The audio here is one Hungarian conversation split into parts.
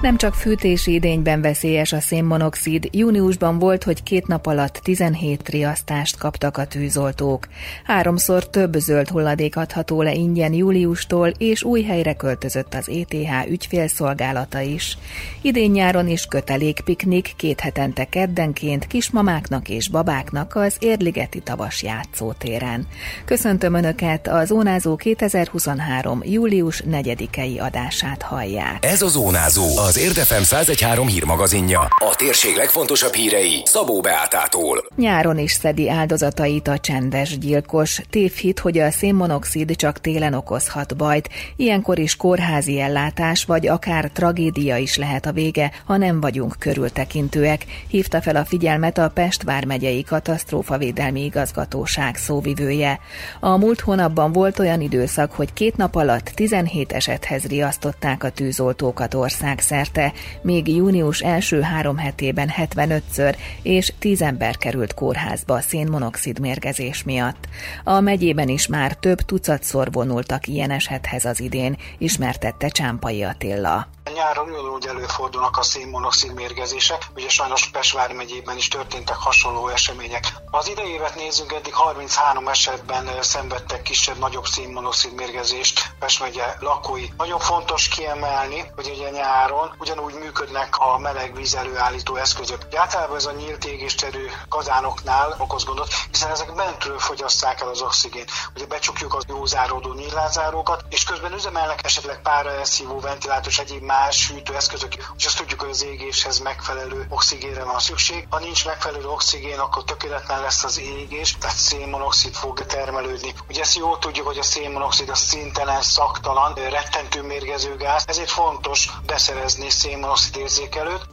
Nem csak fűtési idényben veszélyes a szénmonoxid, júniusban volt, hogy két nap alatt 17 riasztást kaptak a tűzoltók. Háromszor több zöld hulladék adható le ingyen júliustól, és új helyre költözött az ETH ügyfélszolgálata is. Idén nyáron is kötelék piknik két hetente keddenként kismamáknak és babáknak az Érligeti Tavas játszótéren. Köszöntöm Önöket, a Zónázó 2023. július 4-i adását hallják. Ez a Zónázó, az Érdefem 1013 hírmagazinja. A térség legfontosabb hírei Szabó Beátától. Nyáron is szedi áldozatait a csendes gyilkos. Tévhit, hogy a szénmonoxid csak télen okozhat bajt. Ilyenkor is kórházi ellátás, vagy akár tragédia is lehet a vége, ha nem vagyunk körültekintőek. Hívta fel a figyelmet a Pest vármegyei katasztrófavédelmi igazgatóság szóvivője. A múlt hónapban volt olyan időszak, hogy két nap alatt 17 esethez riasztották a tűzoltókat országszerte szerte, még június első három hetében 75-ször és 10 ember került kórházba szénmonoxid mérgezés miatt. A megyében is már több tucatszor vonultak ilyen esethez az idén, ismertette Csámpai Attila. Nyáron ugyanúgy előfordulnak a szénmonoxid mérgezések, ugye sajnos Pesvár megyében is történtek hasonló események. Az idei évet nézzünk, eddig 33 esetben szenvedtek kisebb-nagyobb szénmonoxid mérgezést Pest megye lakói. Nagyon fontos kiemelni, hogy ugye nyáron ugyanúgy működnek a meleg víz előállító eszközök. Általában ez a nyílt égésterű kazánoknál okoz gondot, hiszen ezek bentről fogyasszák el az oxigént. Ugye becsukjuk az józáródó nyílázárókat, és közben üzemelnek esetleg pára elszívó ventilátor egyéb más hűtőeszközök, és azt tudjuk, hogy az égéshez megfelelő oxigénre van szükség. Ha nincs megfelelő oxigén, akkor tökéletlen lesz az égés, tehát szénmonoxid fog termelődni. Ugye ezt jól tudjuk, hogy a szénmonoxid a szintelen, szaktalan, rettentő mérgező gáz, ezért fontos beszerezni szénmonoxid érzékelőt.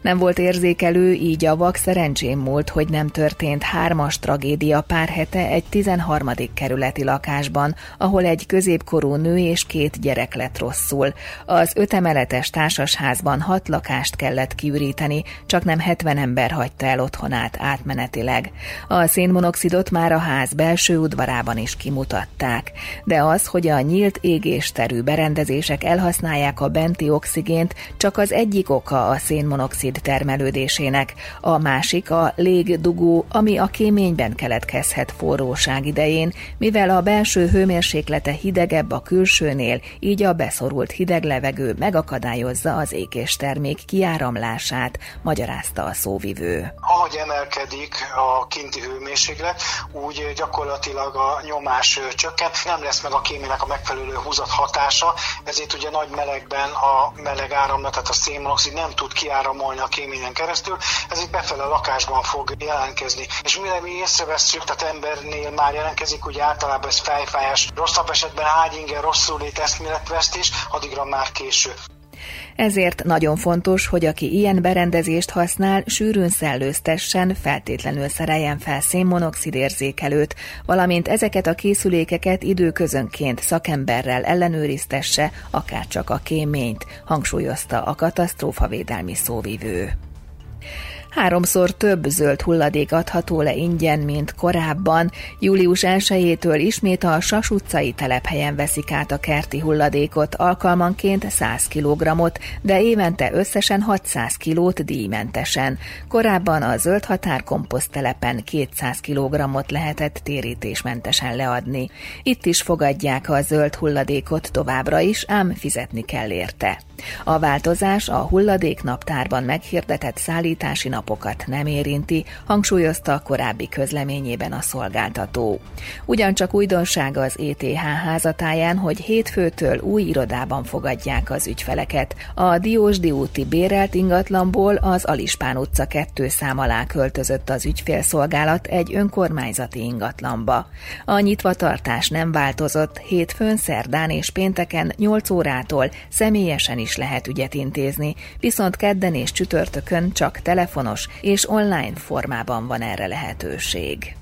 Nem volt érzékelő, így a vak szerencsém múlt, hogy nem történt hármas tragédia pár hete egy 13. kerületi lakásban, ahol egy középkorú nő és két gyerek lett rosszul. Az ötemeletes társasházban hat lakást kellett kiüríteni, csak nem 70 ember hagyta el otthonát átmenetileg. A szénmonoxidot már a ház belső udvarában is kimutatták. De az, hogy a nyílt égésterű berendezések elhasználják a benti oxigént, csak az egyik oka a szénmonoxid széndiokszid termelődésének, a másik a légdugó, ami a kéményben keletkezhet forróság idején, mivel a belső hőmérséklete hidegebb a külsőnél, így a beszorult hideg levegő megakadályozza az ékéstermék kiáramlását, magyarázta a szóvivő. Ahogy emelkedik a kinti hőmérséklet, úgy gyakorlatilag a nyomás csökken, nem lesz meg a kémének a megfelelő húzat hatása, ezért ugye nagy melegben a meleg áramlat, tehát a szénmonoxid nem tud kiáramolni a kéményen keresztül, ez itt befele a lakásban fog jelentkezni. És mire mi észrevesszük, tehát embernél már jelentkezik, hogy általában ez fejfájás, rosszabb esetben ágyinger, rosszul lét eszméletvesztés, addigra már késő. Ezért nagyon fontos, hogy aki ilyen berendezést használ, sűrűn szellőztessen, feltétlenül szereljen fel szénmonoxid érzékelőt, valamint ezeket a készülékeket időközönként szakemberrel ellenőriztesse, akárcsak a kéményt, hangsúlyozta a katasztrófavédelmi szóvivő. Háromszor több zöld hulladék adható le ingyen, mint korábban. Július 1-től ismét a Sas utcai telephelyen veszik át a kerti hulladékot, alkalmanként 100 kg de évente összesen 600 kilót díjmentesen. Korábban a zöld határ telepen 200 kg lehetett térítésmentesen leadni. Itt is fogadják a zöld hulladékot továbbra is, ám fizetni kell érte. A változás a hulladéknaptárban meghirdetett szállítási napokat nem érinti, hangsúlyozta a korábbi közleményében a szolgáltató. Ugyancsak újdonság az ETH házatáján, hogy hétfőtől új irodában fogadják az ügyfeleket. A Diósdi úti bérelt ingatlanból az Alispán utca 2 szám alá költözött az ügyfélszolgálat egy önkormányzati ingatlanba. A nyitvatartás nem változott, hétfőn, szerdán és pénteken 8 órától személyesen is is lehet ügyet intézni, viszont kedden és csütörtökön csak telefonos és online formában van erre lehetőség.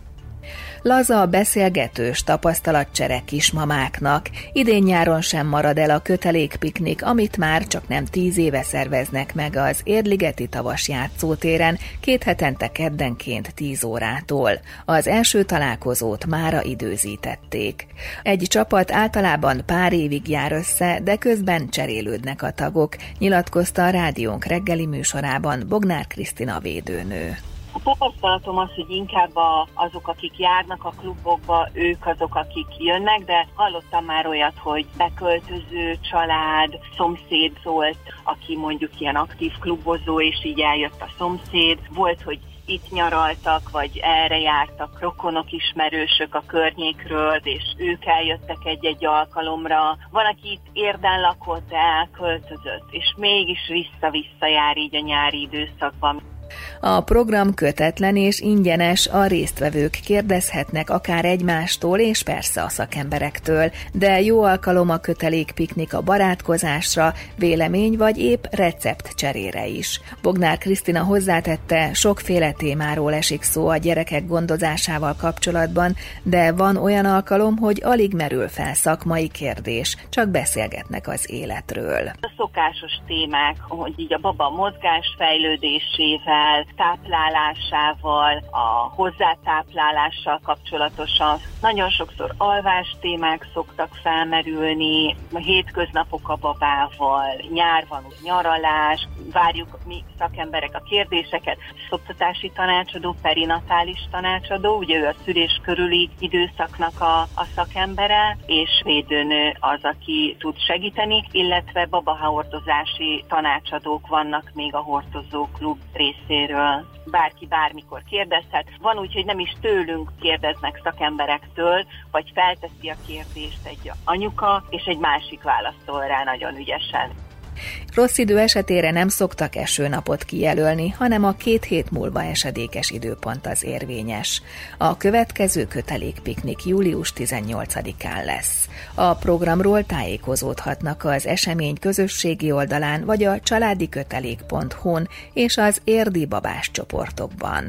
Laza, beszélgetős tapasztalatcsere kismamáknak. Idén nyáron sem marad el a kötelékpiknik, amit már csak nem tíz éve szerveznek meg az Érligeti Tavas játszótéren, két hetente keddenként tíz órától. Az első találkozót mára időzítették. Egy csapat általában pár évig jár össze, de közben cserélődnek a tagok, nyilatkozta a rádiónk reggeli műsorában Bognár Krisztina védőnő. A tapasztalatom az, hogy inkább a, azok, akik járnak a klubokba, ők azok, akik jönnek, de hallottam már olyat, hogy beköltöző család, szomszéd volt, aki mondjuk ilyen aktív klubozó, és így eljött a szomszéd. Volt, hogy itt nyaraltak, vagy erre jártak rokonok, ismerősök a környékről, és ők eljöttek egy-egy alkalomra. Van, aki itt érden lakott, elköltözött, és mégis vissza-vissza jár így a nyári időszakban. A program kötetlen és ingyenes, a résztvevők kérdezhetnek akár egymástól és persze a szakemberektől, de jó alkalom a kötelék piknik a barátkozásra, vélemény vagy épp recept cserére is. Bognár Krisztina hozzátette, sokféle témáról esik szó a gyerekek gondozásával kapcsolatban, de van olyan alkalom, hogy alig merül fel szakmai kérdés, csak beszélgetnek az életről. A szokásos témák, hogy így a baba mozgás fejlődésével, táplálásával, a hozzátáplálással kapcsolatosan. Nagyon sokszor alvás témák szoktak felmerülni, a hétköznapok a babával, nyár van, úgy nyaralás, várjuk mi szakemberek a kérdéseket. Szoktatási tanácsadó, perinatális tanácsadó, ugye ő a szülés körüli időszaknak a, a szakembere, és védőnő az, aki tud segíteni, illetve babahordоzási tanácsadók vannak még a hordozó klub részéről. Bárki bármikor kérdezhet. Van úgy, hogy nem is tőlünk kérdeznek szakemberektől, vagy felteszi a kérdést egy anyuka, és egy másik válaszol rá nagyon ügyesen. Rossz idő esetére nem szoktak esőnapot kijelölni, hanem a két hét múlva esedékes időpont az érvényes. A következő kötelékpiknik július 18-án lesz. A programról tájékozódhatnak az esemény közösségi oldalán vagy a családikötelék.hu-n és az érdi babás csoportokban.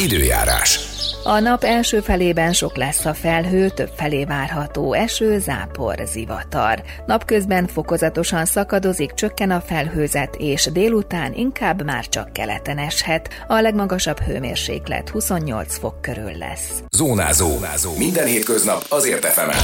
Időjárás. A nap első felében sok lesz a felhő, több felé várható eső, zápor, zivatar. Napközben fokozatosan szakadozik, csökken a felhőzet, és délután inkább már csak keleten eshet. A legmagasabb hőmérséklet 28 fok körül lesz. Zónázó. Zónázó. Minden hétköznap azért efemen.